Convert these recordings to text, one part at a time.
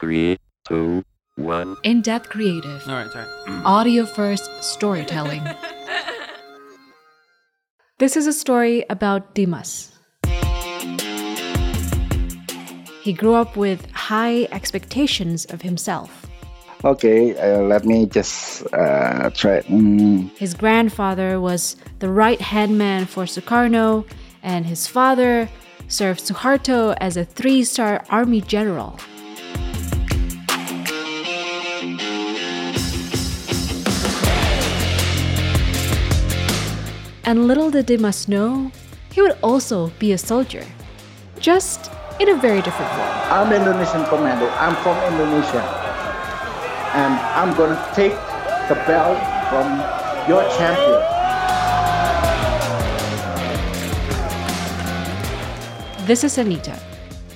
Three, two, one. In depth creative, All right, sorry. audio first storytelling. this is a story about Dimas. He grew up with high expectations of himself. Okay, uh, let me just uh, try. Mm, His grandfather was the right hand man for Sukarno, and his father served Suharto as a three star army general. And little did Dimas know, he would also be a soldier, just in a very different form. I'm Indonesian commando. I'm from Indonesia, and I'm gonna take the belt from your champion. This is Tanita.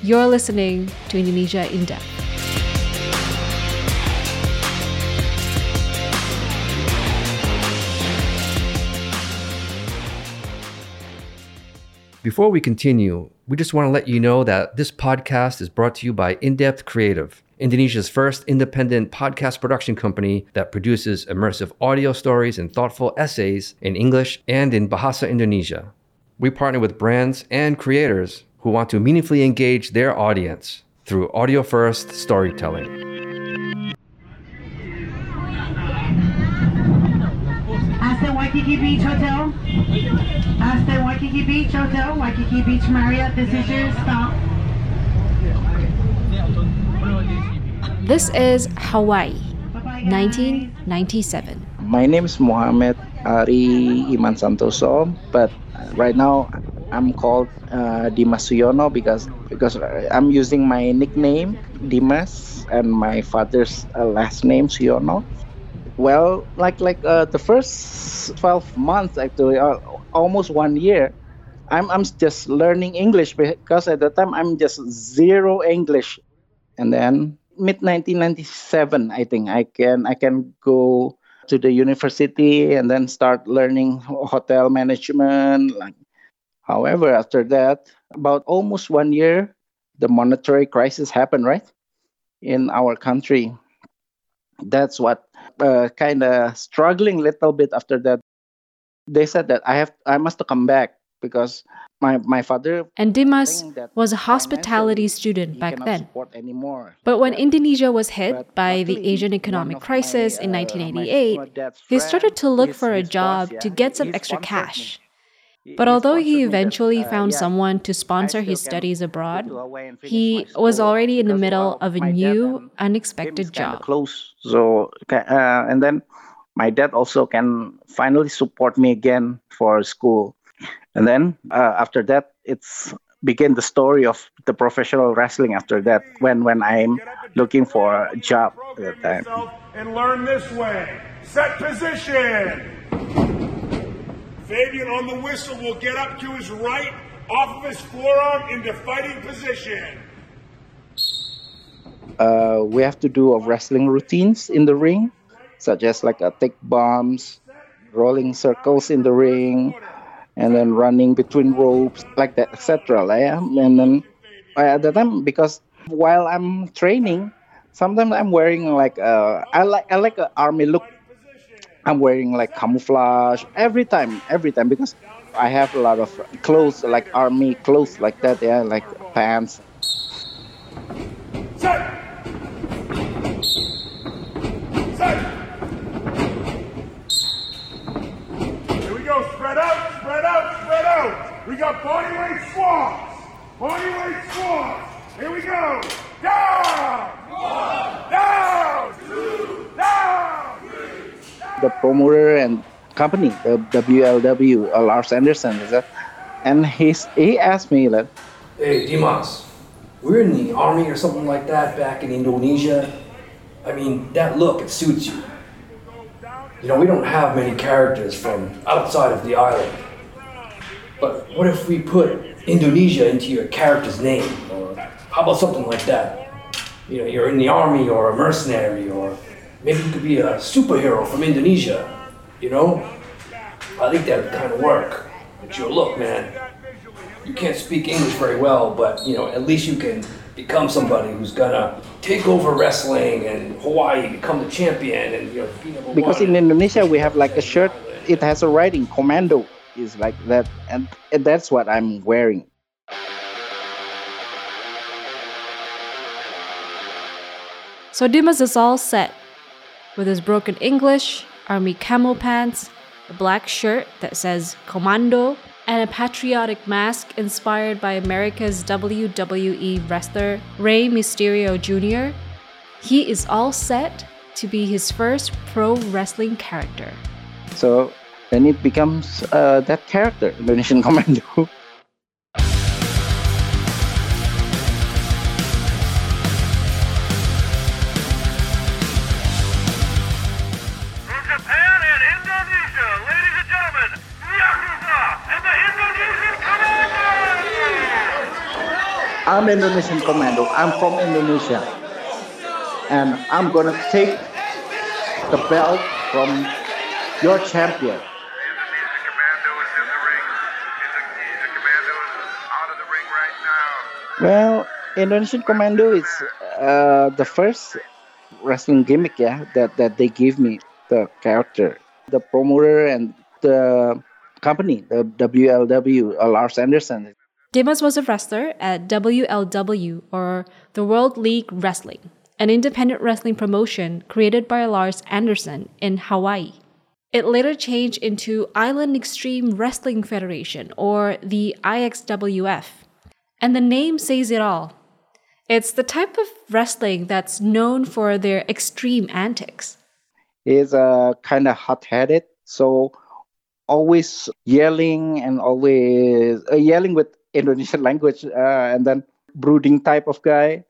You're listening to Indonesia in Depth. Before we continue, we just want to let you know that this podcast is brought to you by In Depth Creative, Indonesia's first independent podcast production company that produces immersive audio stories and thoughtful essays in English and in Bahasa Indonesia. We partner with brands and creators who want to meaningfully engage their audience through audio first storytelling. Waikiki Beach Hotel. Aston Waikiki Beach Hotel, Waikiki Beach Marriott. This is your stop. This is Hawaii, 1997. My name is Mohammed Ari Iman Santoso, but right now I'm called uh, Dimas Suyono because because I'm using my nickname Dimas and my father's uh, last name Suyono. Well, like like uh, the first 12 months actually, uh, almost one year, I'm I'm just learning English because at the time I'm just zero English, and then mid 1997 I think I can I can go to the university and then start learning hotel management like however after that about almost one year the monetary crisis happened right in our country. That's what uh, kind of struggling a little bit after that they said that i have i must come back because my my father And Dimas was a hospitality student back then. But when Indonesia was hit by the Asian economic crisis my, in uh, 1988, my he started to look for a job to get some extra cash. Me. But although he sponsored me that, eventually uh, found someone to sponsor his studies abroad, to Hawaii and finish he was already in the middle of a new, unexpected job. close so uh, and then my dad also can finally support me again for school and then uh, after that it's began the story of the professional wrestling after that when when i'm looking for a job at that time and learn this way. Set position. Fabian on the whistle will get up to his right, off of his forearm into fighting position. uh, we have to do a wrestling routines in the ring such as like a take bumps rolling circles in the ring and then running between ropes like that etc and then at the time because while i'm training sometimes i'm wearing like uh, i like i like an army look i'm wearing like camouflage every time every time because i have a lot of clothes like army clothes like that yeah like pants. Here we go. Spread out, spread out, spread out. We got body weight squats. Body weight squats. Here we go. Down. One. Down. Two. Down. The promoter and company, the WLW, uh, Lars Anderson, is that? And he's, he asked me that, Hey, Dimas, we're in the army or something like that back in Indonesia. I mean, that look, it suits you. You know, we don't have many characters from outside of the island. But what if we put Indonesia into your character's name? Or how about something like that? You know, you're in the army or a mercenary, or maybe you could be a superhero from Indonesia. You know? I think that would kind of work. But your look, man, you can't speak English very well, but you know, at least you can become somebody who's gonna take over wrestling and Hawaii become the champion and you know be number because in Indonesia we have like a shirt. It has a writing commando is like that, and, and that's what I'm wearing. So Dimas is all set with his broken English, army camel pants, a black shirt that says Commando, and a patriotic mask inspired by America's WWE wrestler Rey Mysterio Jr. He is all set to be his first pro wrestling character. So then it becomes uh, that character, Indonesian Commando. I'm Indonesian Commando. I'm from Indonesia, and I'm gonna take the belt from your champion. Well, Indonesian Commando is uh, the first wrestling gimmick, yeah, that, that they give me the character. The promoter and the company, the WLW, Lars Anderson. Dimas was a wrestler at WLW, or the World League Wrestling, an independent wrestling promotion created by Lars Anderson in Hawaii. It later changed into Island Extreme Wrestling Federation, or the IXWF. And the name says it all. It's the type of wrestling that's known for their extreme antics. is uh, kind of hot-headed, so always yelling and always uh, yelling with Indonesian language, uh, and then brooding type of guy,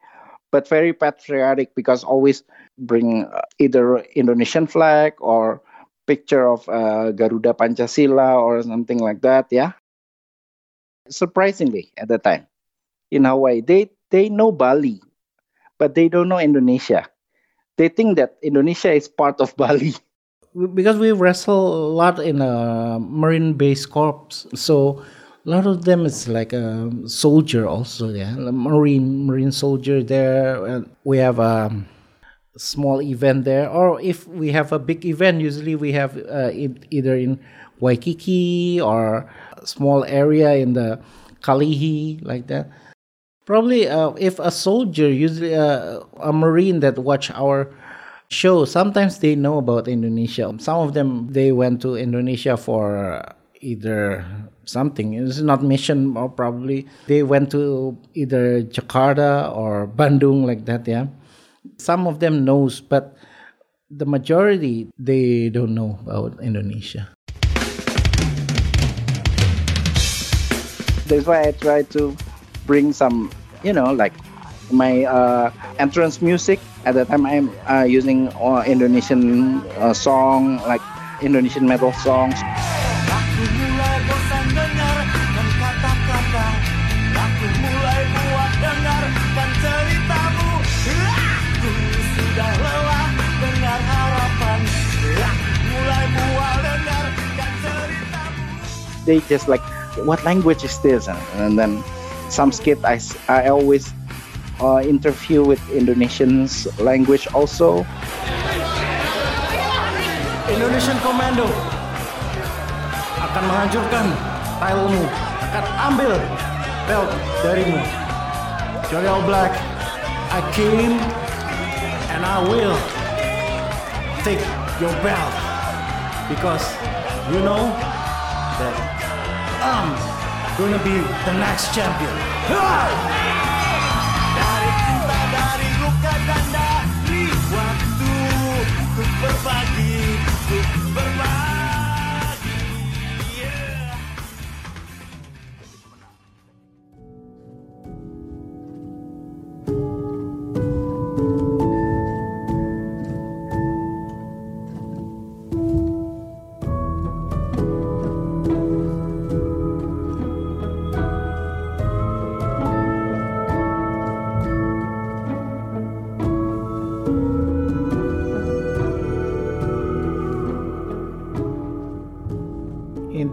but very patriotic because always bring uh, either Indonesian flag or picture of uh, Garuda Pancasila or something like that. Yeah, surprisingly at the time in Hawaii, they they know Bali, but they don't know Indonesia they think that Indonesia is part of Bali. because we wrestle a lot in a marine base corps so a lot of them is like a soldier also yeah. Marine marine soldier there and we have a small event there. Or if we have a big event usually we have uh, it either in waikiki or a small area in the kalihi like that. Probably, uh, if a soldier, usually uh, a marine that watch our show, sometimes they know about Indonesia. Some of them they went to Indonesia for either something. It's not mission, or probably they went to either Jakarta or Bandung, like that. Yeah, some of them knows, but the majority they don't know about Indonesia. That's why I try to bring some, you know, like my uh, entrance music. At the time, I'm uh, using uh, Indonesian uh, song, like Indonesian metal songs. They just like, what language is this? And, and then some skit, I, I always uh, interview with Indonesians language also. Indonesian Commando akan menghancurkan tilemu, akan ambil belt darimu. Johnny All Black, I came and I will take your belt because you know that I'm gonna be the next champion.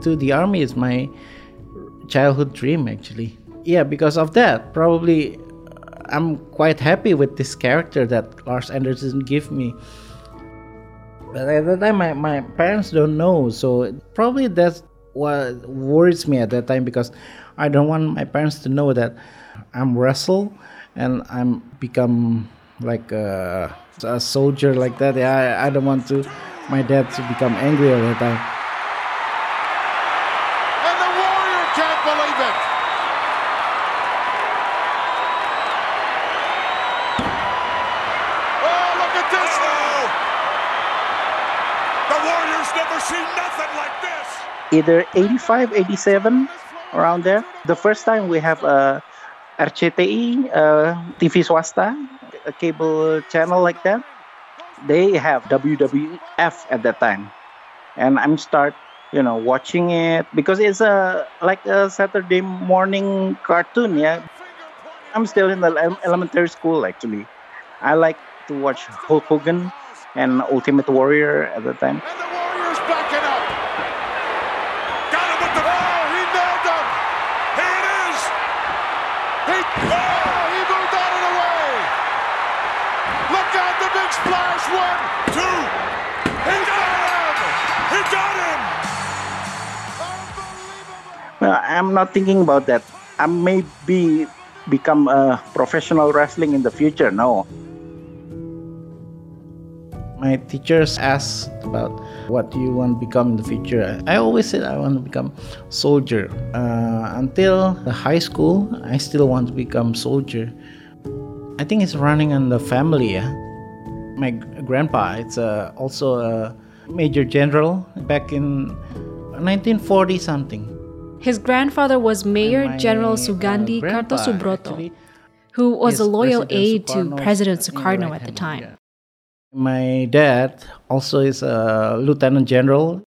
Into the army is my childhood dream actually yeah because of that probably uh, I'm quite happy with this character that Lars Anderson gave me. But at that time, my, my parents don't know, so probably that's what worries me at that time because I don't want my parents to know that I'm wrestle and I'm become like a, a soldier like that. Yeah, I, I don't want to my dad to become angry all the time. Either 85, 87, around there. The first time we have a RCTI, uh, TV swasta, a cable channel like that. They have WWF at that time, and I'm start, you know, watching it because it's a like a Saturday morning cartoon. Yeah, I'm still in the elementary school actually. I like to watch Hulk Hogan and Ultimate Warrior at the time. And the Warriors backing up. Got him with the. Oh, he nailed him. Here it is. He. Oh, he moved out of the way. Look out, the big splash. One, two. He got him. He got him. I'm not thinking about that. I may be become a professional wrestling in the future. No. My teachers asked about what do you want to become in the future. I always said I want to become soldier. Uh, until the high school, I still want to become soldier. I think it's running in the family. Yeah? My grandpa, it's uh, also a major general back in 1940 something. His grandfather was Mayor My, General uh, Sugandhi grandpa Kartosubroto, who was a loyal President aide to President Sukarno at the time. yeah. My dad also is a lieutenant general.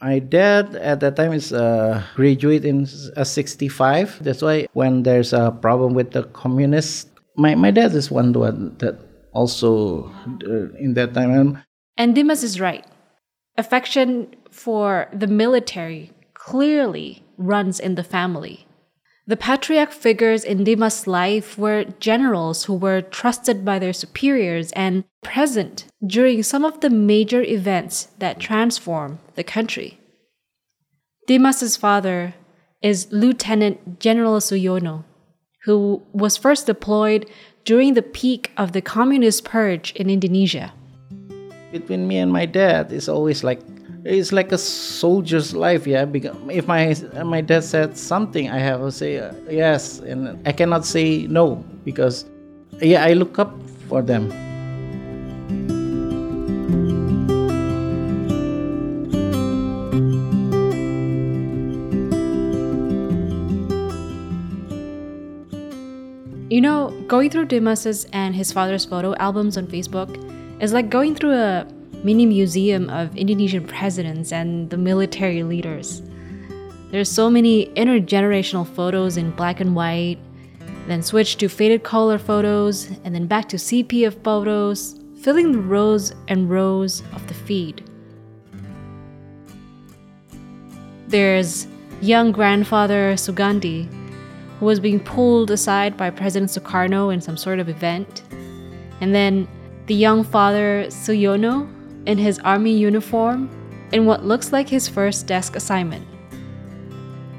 My dad at that time is a graduate in uh, 65. That's why when there's a problem with the communists, my, my dad is one one that also uh, in that time. um, And Dimas is right. Affection for the military clearly runs in the family. The patriarch figures in Dimas' life were generals who were trusted by their superiors and present during some of the major events that transform the country. Dimas' father is Lieutenant General Suyono, who was first deployed during the peak of the communist purge in Indonesia. between me and my dad is always like it's like a soldier's life yeah because if my my dad said something i have to say uh, yes and i cannot say no because yeah i look up for them. You know, going through Dimas's and his father's photo albums on Facebook is like going through a mini museum of Indonesian presidents and the military leaders. There's so many intergenerational photos in black and white, then switch to faded color photos, and then back to sepia photos, filling the rows and rows of the feed. There's young grandfather Sugandhi, who was being pulled aside by President Sukarno in some sort of event. And then the young father Suyono in his army uniform in what looks like his first desk assignment.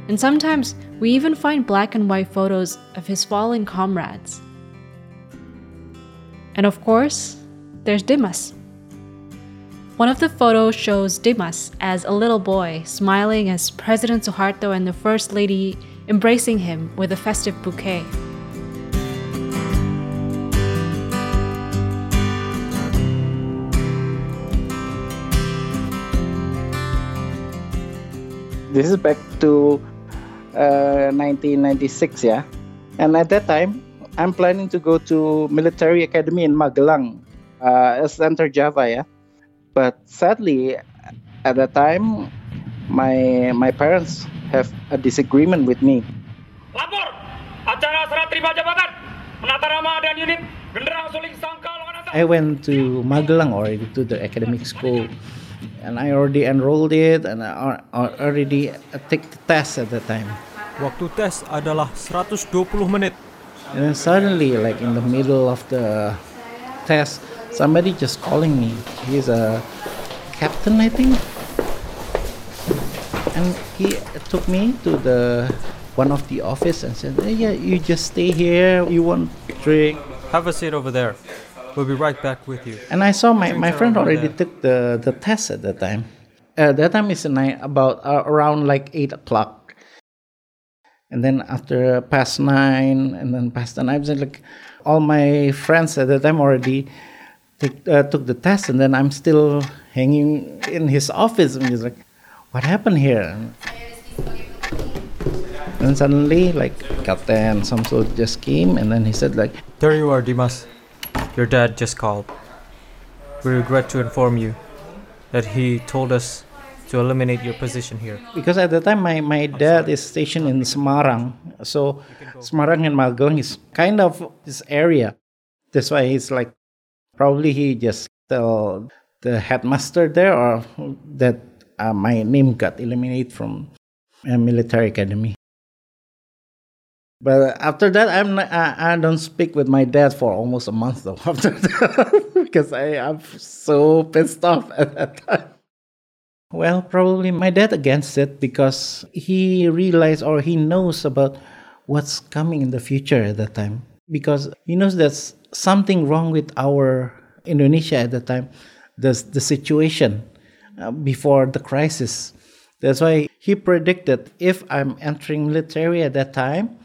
And sometimes we even find black and white photos of his fallen comrades. And of course, there's Dimas. One of the photos shows Dimas as a little boy smiling as President Suharto and the First Lady embracing him with a festive bouquet. This is back to uh, 1996, yeah. And at that time, I'm planning to go to military academy in Magelang, uh, Center Java, yeah. But sadly, at that time, my my parents have a disagreement with me. Lapor, acara serah terima jabatan penata nama dan unit genderang suling sangkal i went to magelang already to the academic school and i already enrolled it and i al- al- already take the test at that time Waktu tes adalah 120 menit. And then suddenly, like in the middle of the test, somebody just calling me. He's a captain, I think. And he took me to the one of the office and said, "Hey, "Yeah, you just stay here. You want drink?" Have a seat over there. We'll be right back with you. And I saw my, my friend already took the, the test at that time. At that time is night about uh, around like eight o'clock. And then after past nine and then past the nine, like all my friends at that time already take, uh, took the test, and then I'm still hanging in his office, and he's like, "What happened here?" And suddenly, like Captain Samsul just came, and then he said, "Like, There you are, Dimas. Your dad just called. We regret to inform you that he told us to eliminate your position here. because at the time my, my dad is stationed in Semarang, so Semarang and Magelang is kind of this area. That's why he's like probably he just tell the headmaster there or that uh, my name got eliminated from a military academy. But after that, I'm not, I, I don't speak with my dad for almost a month though. After that, because I am so pissed off at that time. Well, probably my dad against it because he realized or he knows about what's coming in the future at that time. Because he knows there's something wrong with our Indonesia at that time, the, the situation uh, before the crisis. That's why he predicted if I'm entering military at that time,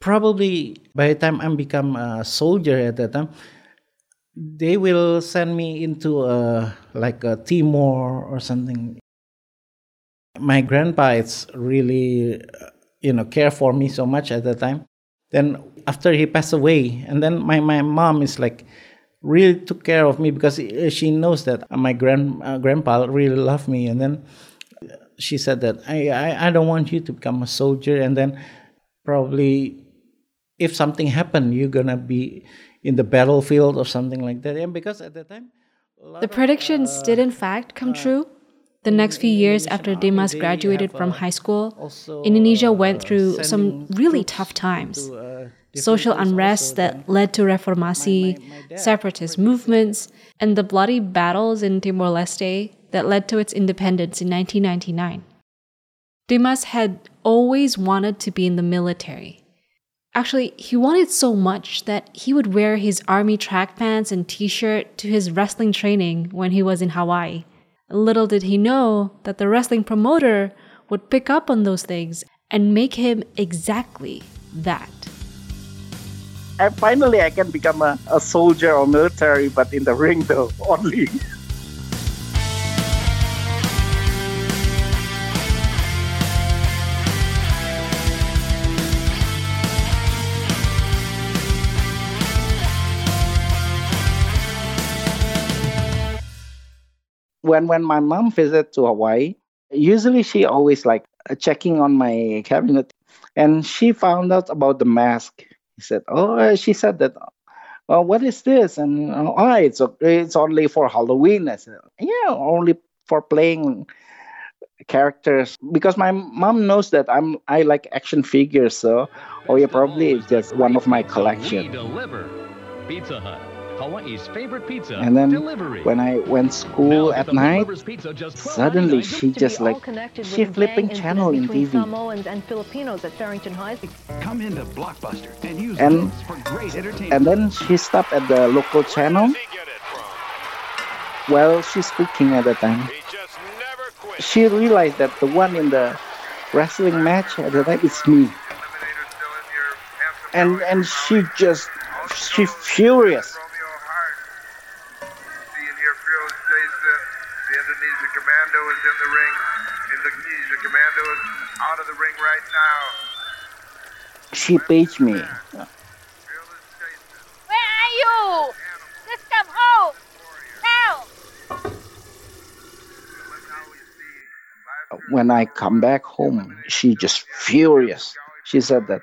probably by the time I'm become a soldier at that time, they will send me into a like a Timor or something. My grandpa is really, uh, you know, care for me so much at that time. Then after he passed away, and then my, my mom is like really took care of me because uh, she knows that my grand uh, grandpa really loved me. And then she said that I, I I don't want you to become a soldier, and then probably if something happened, you're gonna be in the battlefield or something like that. And because at that time, The predictions uh, did in fact come uh, true. The next few years after Dimas graduated from uh, high school, Indonesia went through some really tough times. Social unrest that led to reformasi, separatist movements, and the bloody battles in Timor Leste that led to its independence in 1999. Dimas had always wanted to be in the military. Actually, he wanted so much that he would wear his army track pants and t shirt to his wrestling training when he was in Hawaii. Little did he know that the wrestling promoter would pick up on those things and make him exactly that. And finally I can become a, a soldier or military, but in the ring though only. When when my mom visited to Hawaii, usually she always like uh, checking on my cabinet, and she found out about the mask. He said, "Oh," uh, she said that. Oh, what is this? And oh, it's o- it's only for Halloween. I said, yeah, only for playing characters because my mom knows that I'm I like action figures. So, oh yeah, probably it's just one of my collection. Pizza Hut, Hawaii's favorite pizza. And then delivery. when I went school at night, suddenly she just like she flipping channel in TV. Samoans and Filipinos at Farrington High. Come into Blockbuster and use And- for great entertainment. And then she stopped at the local channel. While she's cooking at the time, she realized that the one in the wrestling match at the time is me. And and she just she furious. She paged me. Where are you? Just come home! Now! When I come back home, she just furious. She said that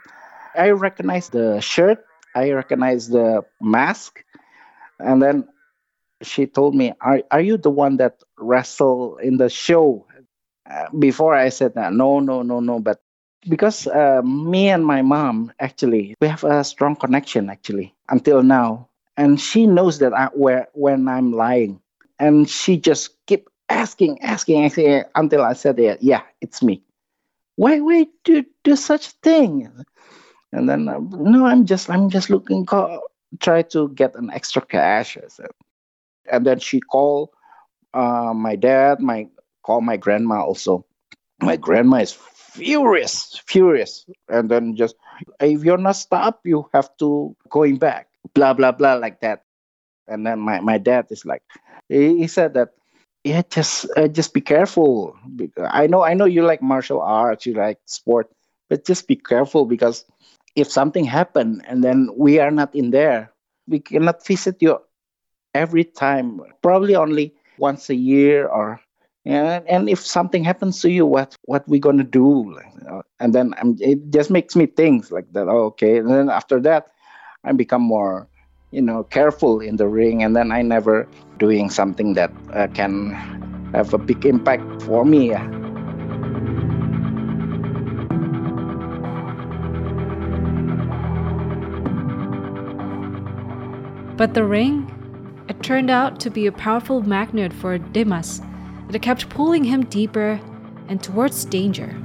I recognize the shirt, I recognize the mask, and then she told me, "Are are you the one that wrestle in the show?" Uh, before I said, that, "No, no, no, no," but because uh, me and my mom actually we have a strong connection actually until now. And she knows that I, where when i'm lying. And she just keep asking asking asking until i said yeah, yeah it's me. Why why do do such thing? And then uh, no i'm just i'm just looking co- try to get an extra cash. And then she called uh, my dad my call my grandma also. My grandma is furious furious. And then just if you're not stop you have to going back blah blah blah like that. And then my, my dad is like he, he said that yeah just uh, just be careful. I know i know you like martial arts you like sport but just be careful because if something happen and then we are not in there we cannot visit you every time. Probably only once a year or and, and if something happens to you what what we gonna do? You and then I'm, it just makes me think like that oh, okay. And then after that i become more you know careful in the ring and then i never doing something that uh, can have a big impact for me. But the ring? It turned out to be a powerful magnet for Dimas that kept pulling him deeper and towards danger.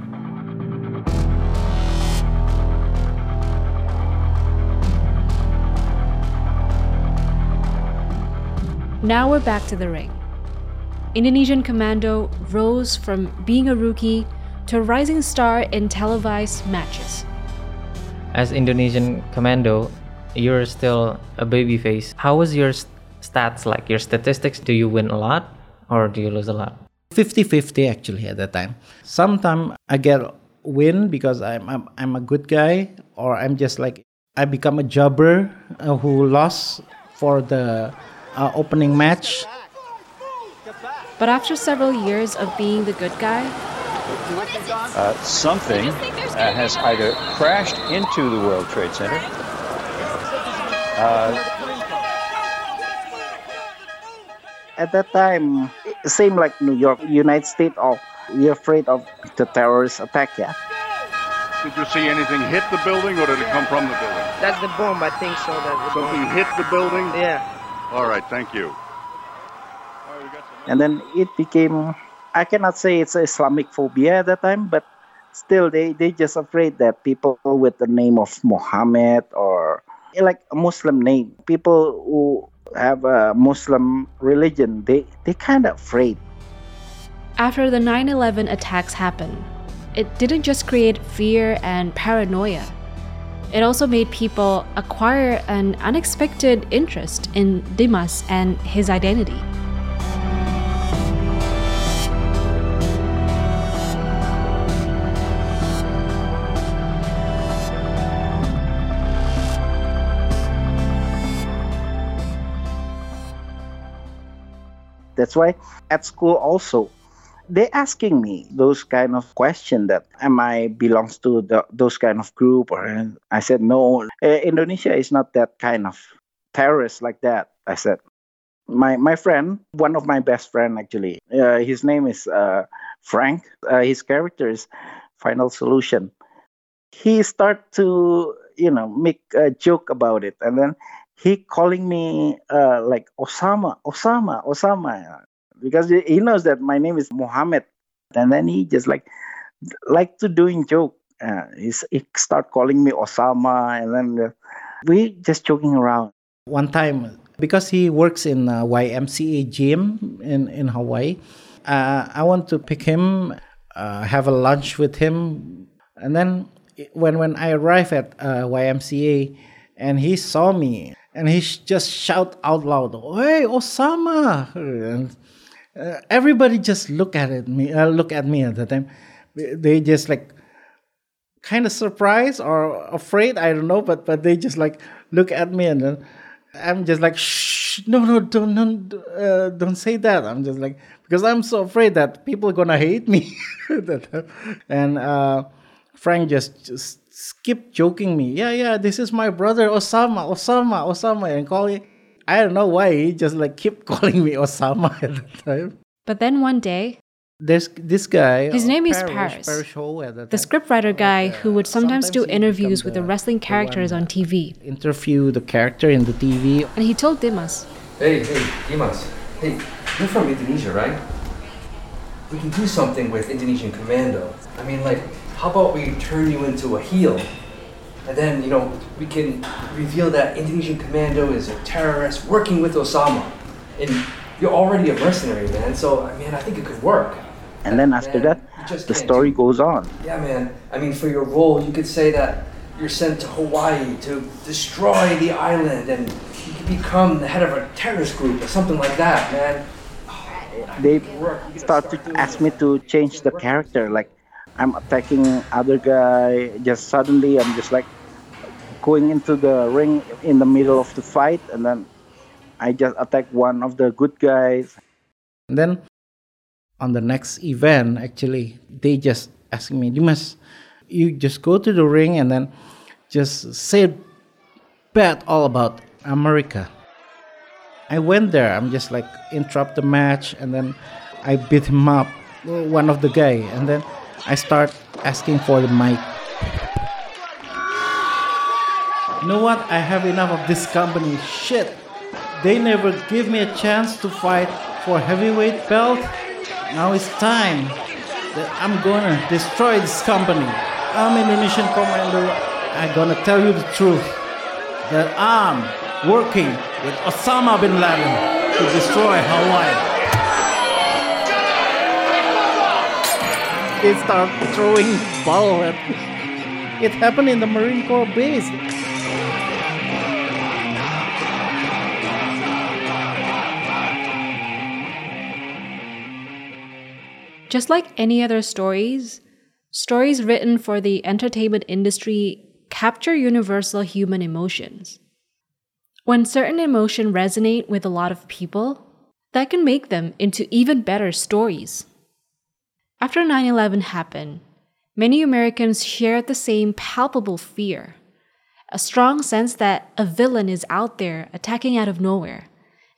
Now we're back to the ring. Indonesian Commando rose from being a rookie to a rising star in televised matches. As Indonesian commando, you're still a babyface. How was your st- stats like? Your statistics? Do you win a lot or do you lose a lot? 50-50 actually at that time. Sometimes I get win because I'm, I'm I'm a good guy, or I'm just like I become a jobber uh, who lost for the uh, opening match. But after several years of being the good guy, Uh, something uh, has either crashed into the World Trade Center. At that time it seemed like new york united states oh we're afraid of the terrorist attack yeah Did you see anything hit the building or did it come from the building? That's the bomb, I think so. That's the Something bomb. hit the building? Yeah. All right, thank you. and then it became i cannot say it's islamic phobia at that time but still they they just afraid that people with the name of muhammad or like a muslim name people who have a muslim religion they they kind of afraid after the 9 11 attacks happened, it didn't just create fear and paranoia. It also made people acquire an unexpected interest in Dimas and his identity. That's why at school also they asking me those kind of question that am i belongs to the, those kind of group? Or i said no. Uh, indonesia is not that kind of terrorist like that i said. My my friend one of my best friend actually uh, his name is uh, frank. Uh, his character is final solution. He start to you know make a joke about it and then he calling me uh, like osama osama osama because he knows that my name is Muhammad, and then he just like like to doing joke. Uh, he start calling me Osama, and then uh, we just joking around. One time, because he works in a YMCA gym in, in Hawaii, uh, I want to pick him, uh, have a lunch with him. And then when, when I arrive at uh, YMCA and he saw me and he just shout out loud, Hey, Osama! And, uh, everybody just look at it, me, uh, look at me at the time. They- just like kind of surprised or afraid i don't know but but they just like look at me and then i'm just like shh no no don't don't, uh, don't say that i'm just like because i'm so afraid that people are gonna hate me and uh frank just just keep joking me yeah yeah this is my brother osama osama osama and calling i don't know why he just like keep calling me osama at the time But then one day, There's this guy. His uh, name is Parrish, Paris, Parrish Ho at the the time. scriptwriter guy who would sometimes do sometimes he interviews with the the- wrestling characters one on TV. Interview the character in the TV. And he told Dimas, Hey, hey, Dimas. Hey, you're from Indonesia, right? We can do something with Indonesian Commando. I mean, like, how about we turn you into a heel? And then, you know, we can reveal that Indonesian Commando is a terrorist working with Osama. And you're already a mercenary, man, so, I mean, I think it could work. And then after that, just the story goes on. Yeah, man. I mean, for your role, you could say that you're sent to Hawaii to destroy the island and you could become the head of a terrorist group or something like that, man. They start to ask me to change the character. Like I'm attacking other guy. Just suddenly, I'm just like going into the ring in the middle of the fight, and then I just attack one of the good guys. And then on the next event, actually, they just asking me, Dimas, you just go to the ring and then just say bad all about America. I went there. I'm just like interrupt the match and then I beat him up, uh, one of the guy, and then I start asking for the mic. You know what? I have enough of this company. Shit. They never give me a chance to fight for heavyweight belt. Now it's time that I'm gonna destroy this company. I'm Indonesian commander. I'm gonna tell you the truth that I'm working with Osama bin Laden to destroy Hawaii. They start throwing ball at me. It happened in the Marine Corps base. Just like any other stories, stories written for the entertainment industry capture universal human emotions. When certain emotions resonate with a lot of people, that can make them into even better stories. After 9 11 happened, many Americans shared the same palpable fear a strong sense that a villain is out there attacking out of nowhere,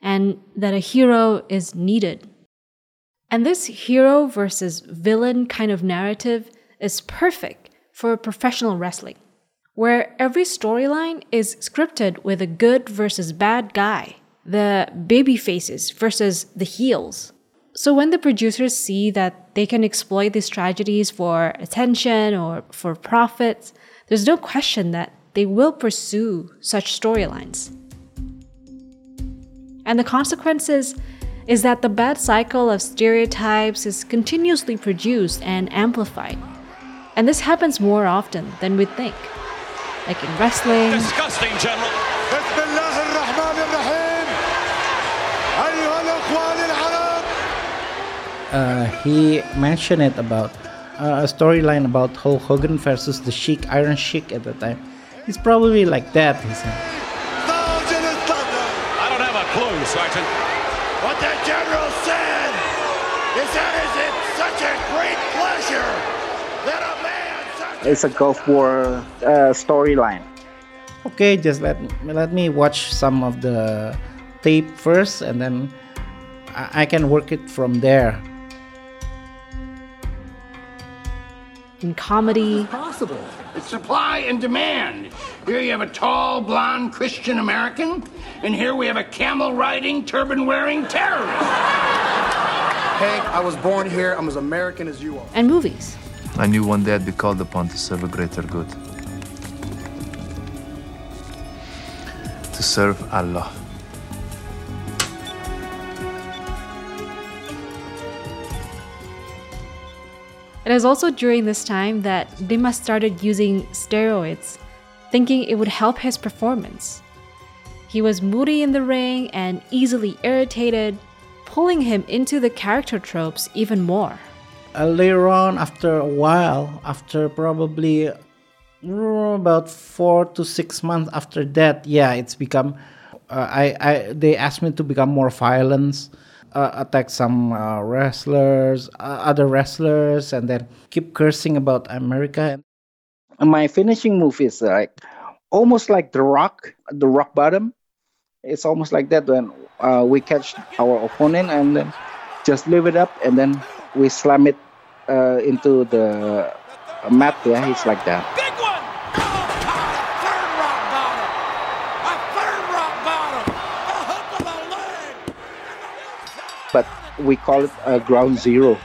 and that a hero is needed. And this hero versus villain kind of narrative is perfect for professional wrestling, where every storyline is scripted with a good versus bad guy, the baby faces versus the heels. So when the producers see that they can exploit these tragedies for attention or for profits, there's no question that they will pursue such storylines. And the consequences is that the bad cycle of stereotypes is continuously produced and amplified. And this happens more often than we'd think. Like in wrestling, Disgusting, General. Uh, he mentioned it about uh, a storyline about Hulk Hogan versus the Sheik, Iron Sheik at the time. It's probably like that, he said. I don't have a clue, Sergeant. What the General said is that is it such a great pleasure that a man such It's a Gulf War uh, storyline. Okay, just let let me watch some of the tape first, and then I, I can work it from there. In comedy, possible. It's supply and demand. Here you have a tall, blonde Christian American, and here we have a camel riding, turban wearing terrorist. Hank, I was born here. I'm as American as you are. and movies. I knew one day I'd be called upon to serve a greater good. To serve Allah. It is also during this time that Dimas started using steroids, thinking it would help his performance. He was moody in the ring and easily irritated, pulling him into the character tropes even more. Uh, later on, after a while, after probably uh, about four to six months after that, yeah, it's become. Uh, I, I they asked me to become more violent, attack some uh, wrestlers, uh, other wrestlers, and then keep cursing about America. My finishing move is like almost like the rock, the rock bottom. It's almost like that when uh, we catch our opponent and then just leave it up and then we slam it uh, into the mat. Yeah, it's like that. But we call it uh, ground zero.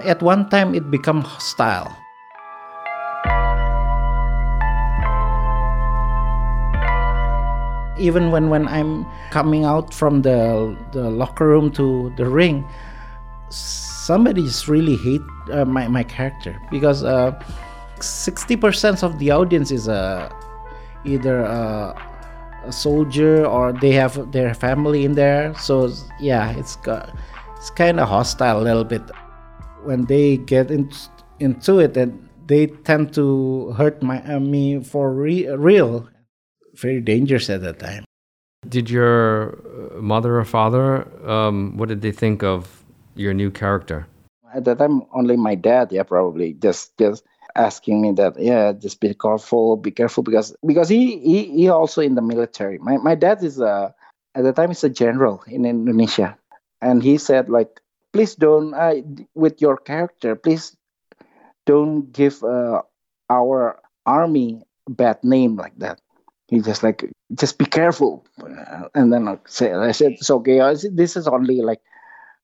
At one time, it became hostile. Even when, when I'm coming out from the, the locker room to the ring, somebody just really hate uh, my, my character. Because uh, 60% of the audience is uh, either a, a soldier or they have their family in there. So yeah, it's it's kind of hostile a little bit. When they get in, into it and they tend to hurt my uh, me for re- real. Very dangerous at that time. Did your uh, mother or father, um, what did they think of your new character? At that time, only my dad, yeah, probably just just asking me that, yeah, just be careful, be careful, because because he he, he also in the military. My my dad is a at the time he's a general in Indonesia, and he said like, please don't uh, with your character, please don't give uh, our army bad name like that. He just like just be careful, and then I said, I said it's okay. I said, this is only like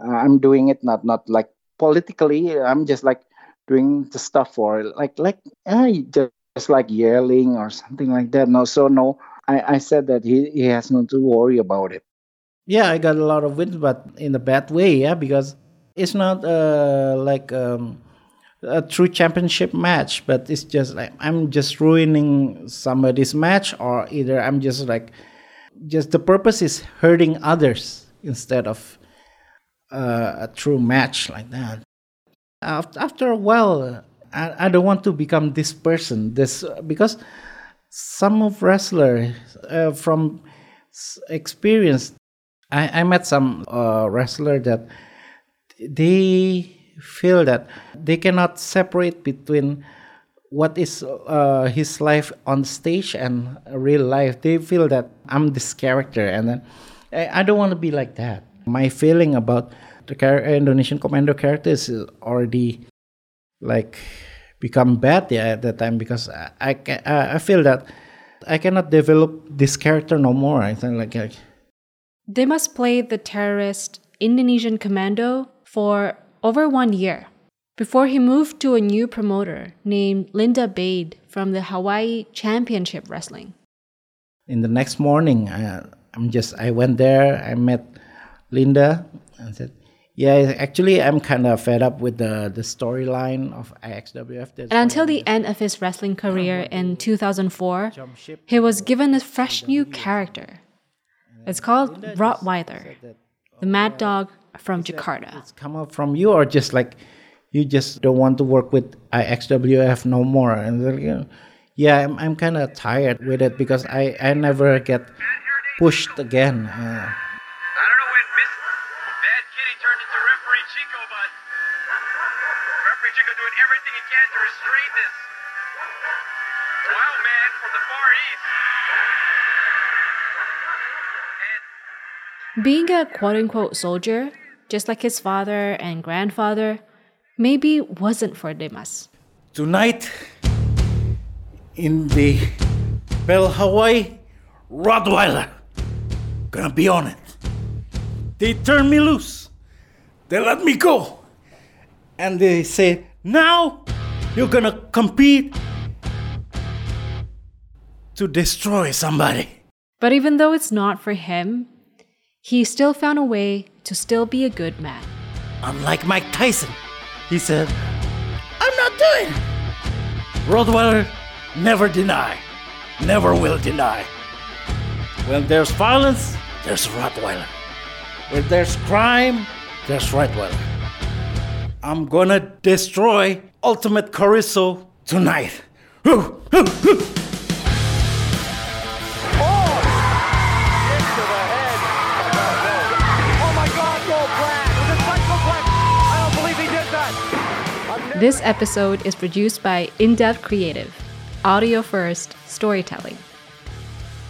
I'm doing it not not like politically. I'm just like doing the stuff for like like uh, just, just like yelling or something like that. No, so no. I, I said that he, he has not to worry about it. yeah i got a lot of wins but in a bad way yeah because it's not uh, like um, a true championship match but it's just like i'm just ruining somebody's match or either i'm just like just the purpose is hurting others instead of uh, a true match like that after, a while I, I don't want to become this person this because some of wrestlers uh, from experience I, I met some uh, wrestler that they feel that they cannot separate between what is uh, his life on stage and real life. They feel that I'm this character, and then I, I don't want to be like that. My feeling about the char- uh, Indonesian Commando character is already like become bad yeah, at that time because I I, I I feel that I cannot develop this character no more. I think like, like They must play the terrorist Indonesian commando for over one year before he moved to a new promoter named Linda Bade from the Hawaii Championship Wrestling. in the next morning I, i'm just i went there i met linda and said yeah actually i'm kind of fed up with the the storyline of ixwf That's And until the end of his wrestling career in 2004, he was given a fresh new character. It's called Rottweiler, the mad dog from Jakarta. it's come up from you or just like you just don't want to work with ixwf no more and then, you know, yeah i'm, I'm kind of tired with it because i i never get pushed again uh, Being a quote unquote soldier, just like his father and grandfather, maybe wasn't for Dimas. tonight in the Bell Hawaii Rottweiler. Gonna be on it. They turn me loose. They let me go. And they say, now you're gonna compete to destroy somebody. But even though it's not for him, he still found a way to still be a good man. Unlike Mike Tyson, he said, I'm not doing it. Rottweiler never deny, never will deny. When there's violence, there's Rottweiler. When there's crime, there's Rottweiler. I'm gonna destroy Ultimate Carrizo tonight. This episode is produced by In Depth Creative. audio first storytelling.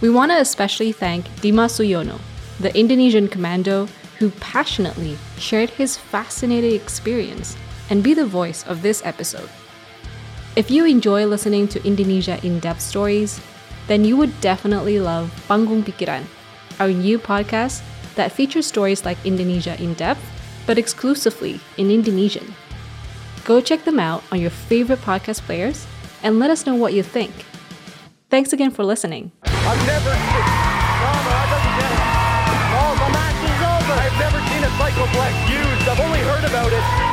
We want to especially thank Dimas Suyono, the Indonesian commando who passionately shared his fascinating experience and be the voice of this episode. If you enjoy listening to Indonesia in depth stories, then you would definitely love Panggung Pikiran, our new podcast that features stories like Indonesia in depth, but exclusively in Indonesian. Go check them out on your favorite podcast players and let us know what you think. Thanks again for listening. I've never seen. It. Oh, the match is over. I've never seen a used. I've only heard about it